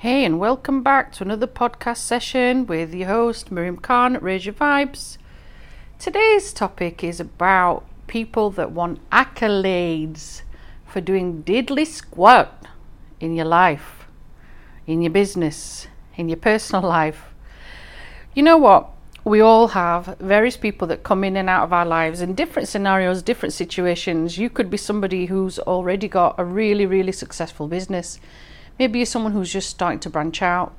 Hey, and welcome back to another podcast session with your host, Miriam Khan at Raise Your Vibes. Today's topic is about people that want accolades for doing diddly squat in your life, in your business, in your personal life. You know what? We all have various people that come in and out of our lives in different scenarios, different situations. You could be somebody who's already got a really, really successful business. Maybe you're someone who's just starting to branch out.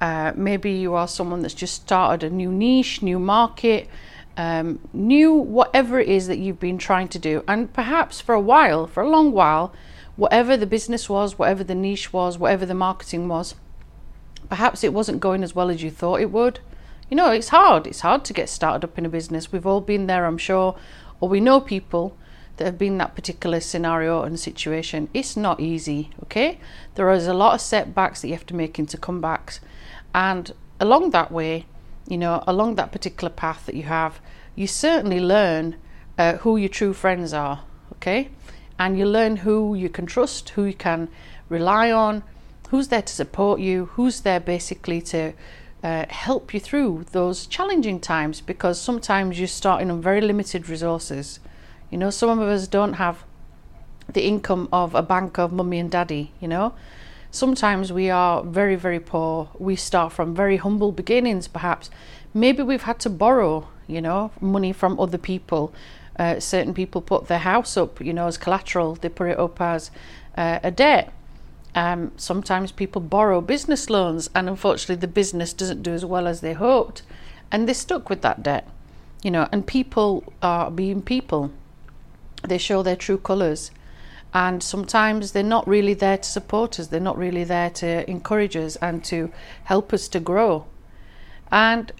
Uh, maybe you are someone that's just started a new niche, new market, um, new whatever it is that you've been trying to do. And perhaps for a while, for a long while, whatever the business was, whatever the niche was, whatever the marketing was, perhaps it wasn't going as well as you thought it would. You know, it's hard. It's hard to get started up in a business. We've all been there, I'm sure, or we know people that have been that particular scenario and situation. It's not easy, okay? There is a lot of setbacks that you have to make into comebacks. And along that way, you know, along that particular path that you have, you certainly learn uh, who your true friends are, okay? And you learn who you can trust, who you can rely on, who's there to support you, who's there basically to uh, help you through those challenging times because sometimes you're starting on very limited resources. You know, some of us don't have the income of a bank of mummy and daddy, you know. Sometimes we are very, very poor. We start from very humble beginnings, perhaps. Maybe we've had to borrow, you know, money from other people. Uh, certain people put their house up, you know, as collateral, they put it up as uh, a debt. Um, sometimes people borrow business loans, and unfortunately, the business doesn't do as well as they hoped, and they're stuck with that debt, you know. And people are being people, they show their true colours and sometimes they're not really there to support us. They're not really there to encourage us and to help us to grow. And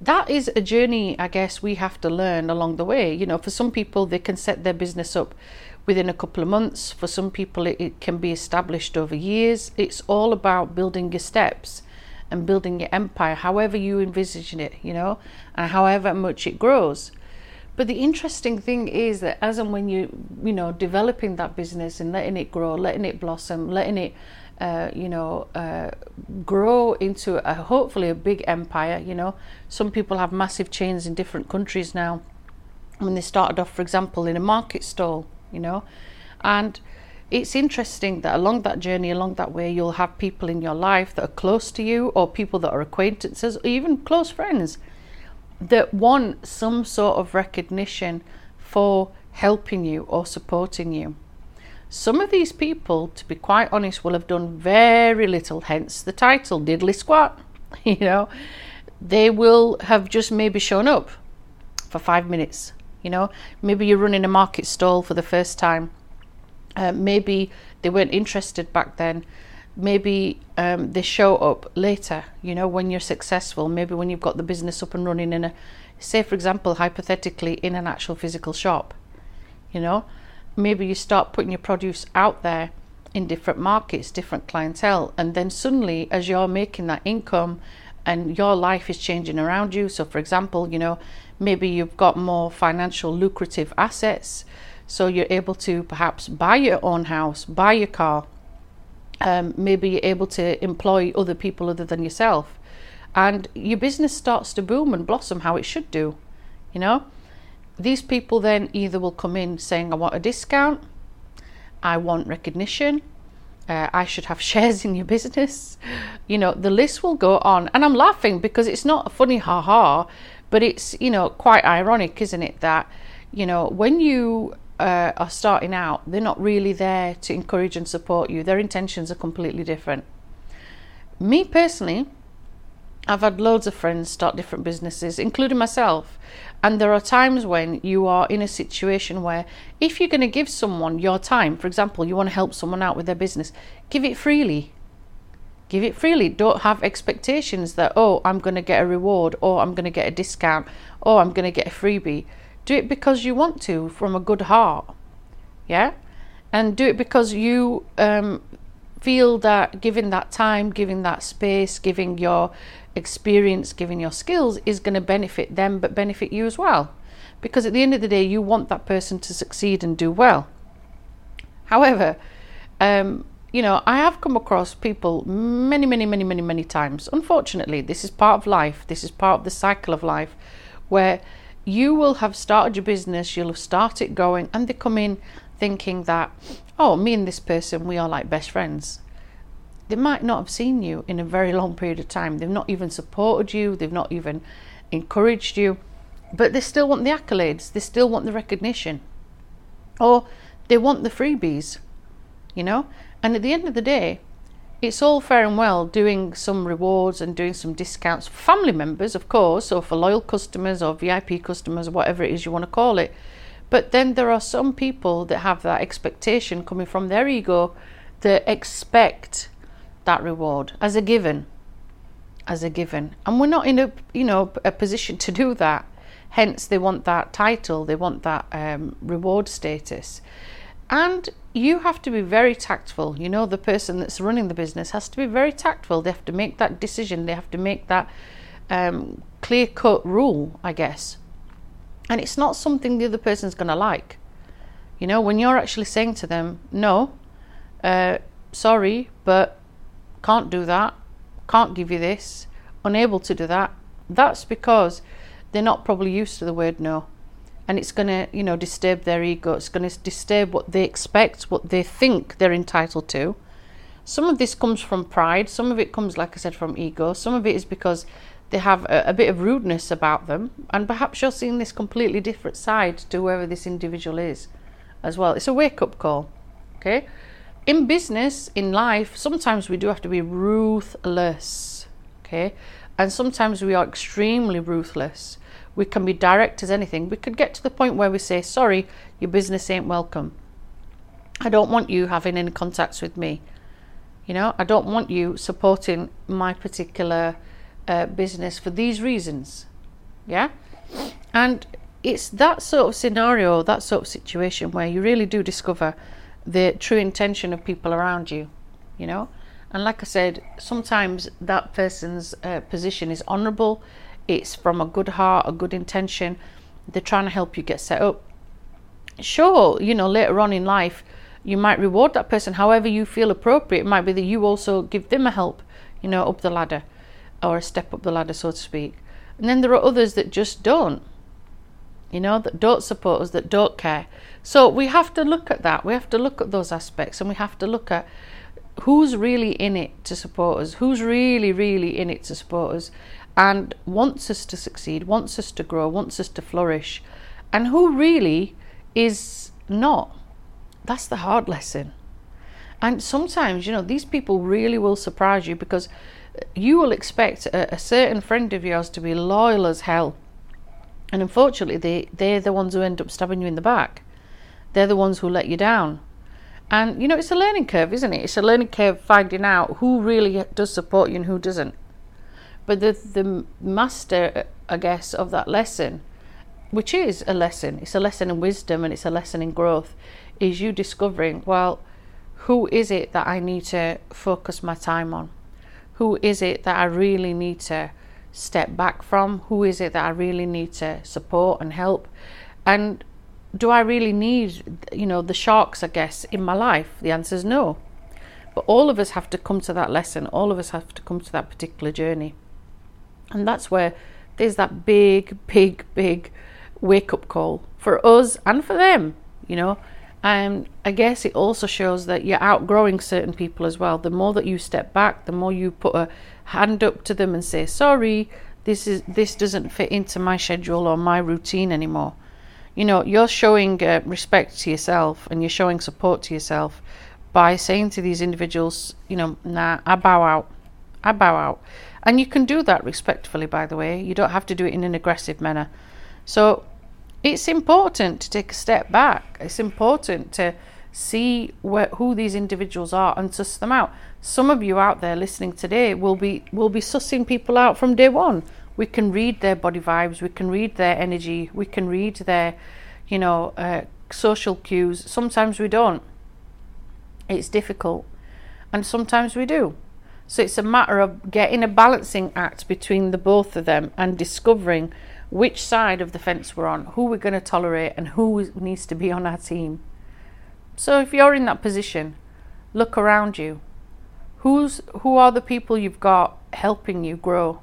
that is a journey i guess we have to learn along the way. You know for some people they can set their business up within a couple of months. For some people it, it can be established over years. It's all about building your steps and building your empire however you envisage it you know and however much it grows but the interesting thing is that as and when you you know developing that business and letting it grow, letting it blossom, letting it uh, you know uh, grow into a hopefully a big empire. You know, some people have massive chains in different countries now. When they started off, for example, in a market stall, you know, and it's interesting that along that journey, along that way, you'll have people in your life that are close to you, or people that are acquaintances, or even close friends that want some sort of recognition for helping you or supporting you. Some of these people, to be quite honest, will have done very little, hence the title Diddly Squat. you know, they will have just maybe shown up for five minutes. You know, maybe you're running a market stall for the first time. Uh, maybe they weren't interested back then maybe um, they show up later you know when you're successful maybe when you've got the business up and running in a say for example hypothetically in an actual physical shop you know? Maybe you start putting your produce out there in different markets different clientele and then suddenly as you're making that income and your life is changing around you so for example you know maybe you've got more financial lucrative assets so you're able to perhaps buy your own house buy your car um, maybe you're able to employ other people other than yourself. And your business starts to boom and blossom how it should do you know? These people then either will come in saying i want a discount. I want recognition. Uh, i should have shares in your business. You know the list will go on. And i'm laughing because it's not a funny ha ha but it's you know quite ironic isn't it that you know when you uh, are starting out, they're not really there to encourage and support you. Their intentions are completely different. Me personally, I've had loads of friends start different businesses, including myself. And there are times when you are in a situation where, if you're going to give someone your time, for example, you want to help someone out with their business, give it freely. Give it freely. Don't have expectations that, oh, I'm going to get a reward, or I'm going to get a discount, or I'm going to get a freebie do it because you want to from a good heart. Yeah? And do it because you um, feel that giving that time, giving that space, giving your experience, giving your skills is going to benefit them but benefit you as well. Because at the end of the day, you want that person to succeed and do well. However, um, you know, I have come across people many, many, many, many, many times. Unfortunately, this is part of life. This is part of the cycle of life where you will have started your business, you'll have started going, and they come in thinking that, oh, me and this person, we are like best friends. They might not have seen you in a very long period of time. They've not even supported you, they've not even encouraged you, but they still want the accolades, they still want the recognition, or they want the freebies, you know? And at the end of the day, it's all fair and well doing some rewards and doing some discounts for family members, of course, or for loyal customers or VIP customers or whatever it is you want to call it. But then there are some people that have that expectation coming from their ego that expect that reward as a given. As a given. And we're not in a you know a position to do that. Hence they want that title, they want that um, reward status. And you have to be very tactful. You know, the person that's running the business has to be very tactful. They have to make that decision, they have to make that um, clear cut rule, I guess. And it's not something the other person's going to like. You know, when you're actually saying to them, no, uh, sorry, but can't do that, can't give you this, unable to do that, that's because they're not probably used to the word no and it's going to you know disturb their ego. It's going to disturb what they expect what they think they're entitled to. Some of this comes from pride. Some of it comes like i said from ego. Some of it is because they have a, a bit of rudeness about them. And perhaps you're seeing this completely different side to whoever this individual is as well. It's a wake up call okay? In business in life sometimes we do have to be ruthless okay? And sometimes we are extremely ruthless we can be direct as anything. We could get to the point where we say, sorry, your business ain't welcome. I don't want you having any contacts with me. You know, I don't want you supporting my particular uh, business for these reasons. Yeah? And it's that sort of scenario, that sort of situation where you really do discover the true intention of people around you, you know? And like I said, sometimes that person's uh, position is honourable, it's from a good heart, a good intention. They're trying to help you get set up. Sure, you know, later on in life, you might reward that person however you feel appropriate. It might be that you also give them a help, you know, up the ladder or a step up the ladder, so to speak. And then there are others that just don't, you know, that don't support us, that don't care. So we have to look at that. We have to look at those aspects and we have to look at who's really in it to support us, who's really, really in it to support us, and wants us to succeed, wants us to grow, wants us to flourish, and who really is not. That's the hard lesson. And sometimes, you know, these people really will surprise you because you will expect a, a certain friend of yours to be loyal as hell. And unfortunately, they, they're the ones who end up stabbing you in the back. They're the ones who let you down. And, you know, it's a learning curve, isn't it? It's a learning curve finding out who really does support you and who doesn't. But the, the master, I guess, of that lesson, which is a lesson, it's a lesson in wisdom and it's a lesson in growth, is you discovering, well, who is it that I need to focus my time on? Who is it that I really need to step back from? Who is it that I really need to support and help? And do I really need, you know, the sharks, I guess, in my life? The answer is no. But all of us have to come to that lesson. All of us have to come to that particular journey. And that's where there's that big, big, big wake up call for us and for them, you know. And I guess it also shows that you're outgrowing certain people as well. The more that you step back, the more you put a hand up to them and say, "Sorry, this is this doesn't fit into my schedule or my routine anymore." You know, you're showing uh, respect to yourself and you're showing support to yourself by saying to these individuals, you know, "Nah, I bow out. I bow out." And you can do that respectfully, by the way. You don't have to do it in an aggressive manner. So it's important to take a step back. It's important to see where, who these individuals are and suss them out. Some of you out there listening today will be will be sussing people out from day one. We can read their body vibes. We can read their energy. We can read their, you know, uh, social cues. Sometimes we don't. It's difficult, and sometimes we do. So it's a matter of getting a balancing act between the both of them and discovering which side of the fence we're on, who we're going to tolerate, and who needs to be on our team. So if you're in that position, Look around you. Who's who are the people you've got helping you grow?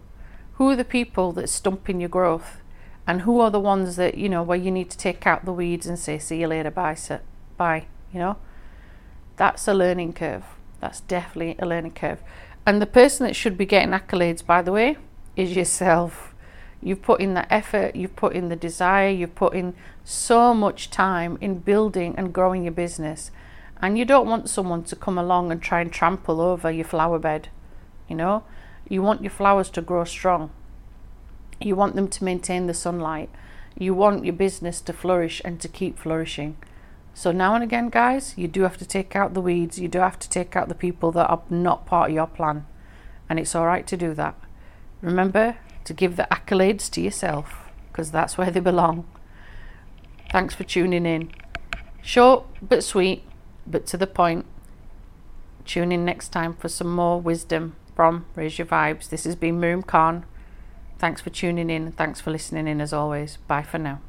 Who are the people that's stumping your growth? And who are the ones that, you know, where you need to take out the weeds and say, see you later, bye, sir. bye, you know? That's a learning curve. That's definitely a learning curve. And the person that should be getting accolades, by the way, is yourself. You've put in the effort, you've put in the desire, you've put in so much time in building and growing your business. And you don't want someone to come along and try and trample over your flower bed. You know, you want your flowers to grow strong. You want them to maintain the sunlight. You want your business to flourish and to keep flourishing. So now and again, guys, you do have to take out the weeds. You do have to take out the people that are not part of your plan. And it's all right to do that. Remember to give the accolades to yourself because that's where they belong. Thanks for tuning in. Short but sweet, but to the point. Tune in next time for some more wisdom from Raise Your Vibes. This has been Miriam Khan. Thanks for tuning in. Thanks for listening in as always. Bye for now.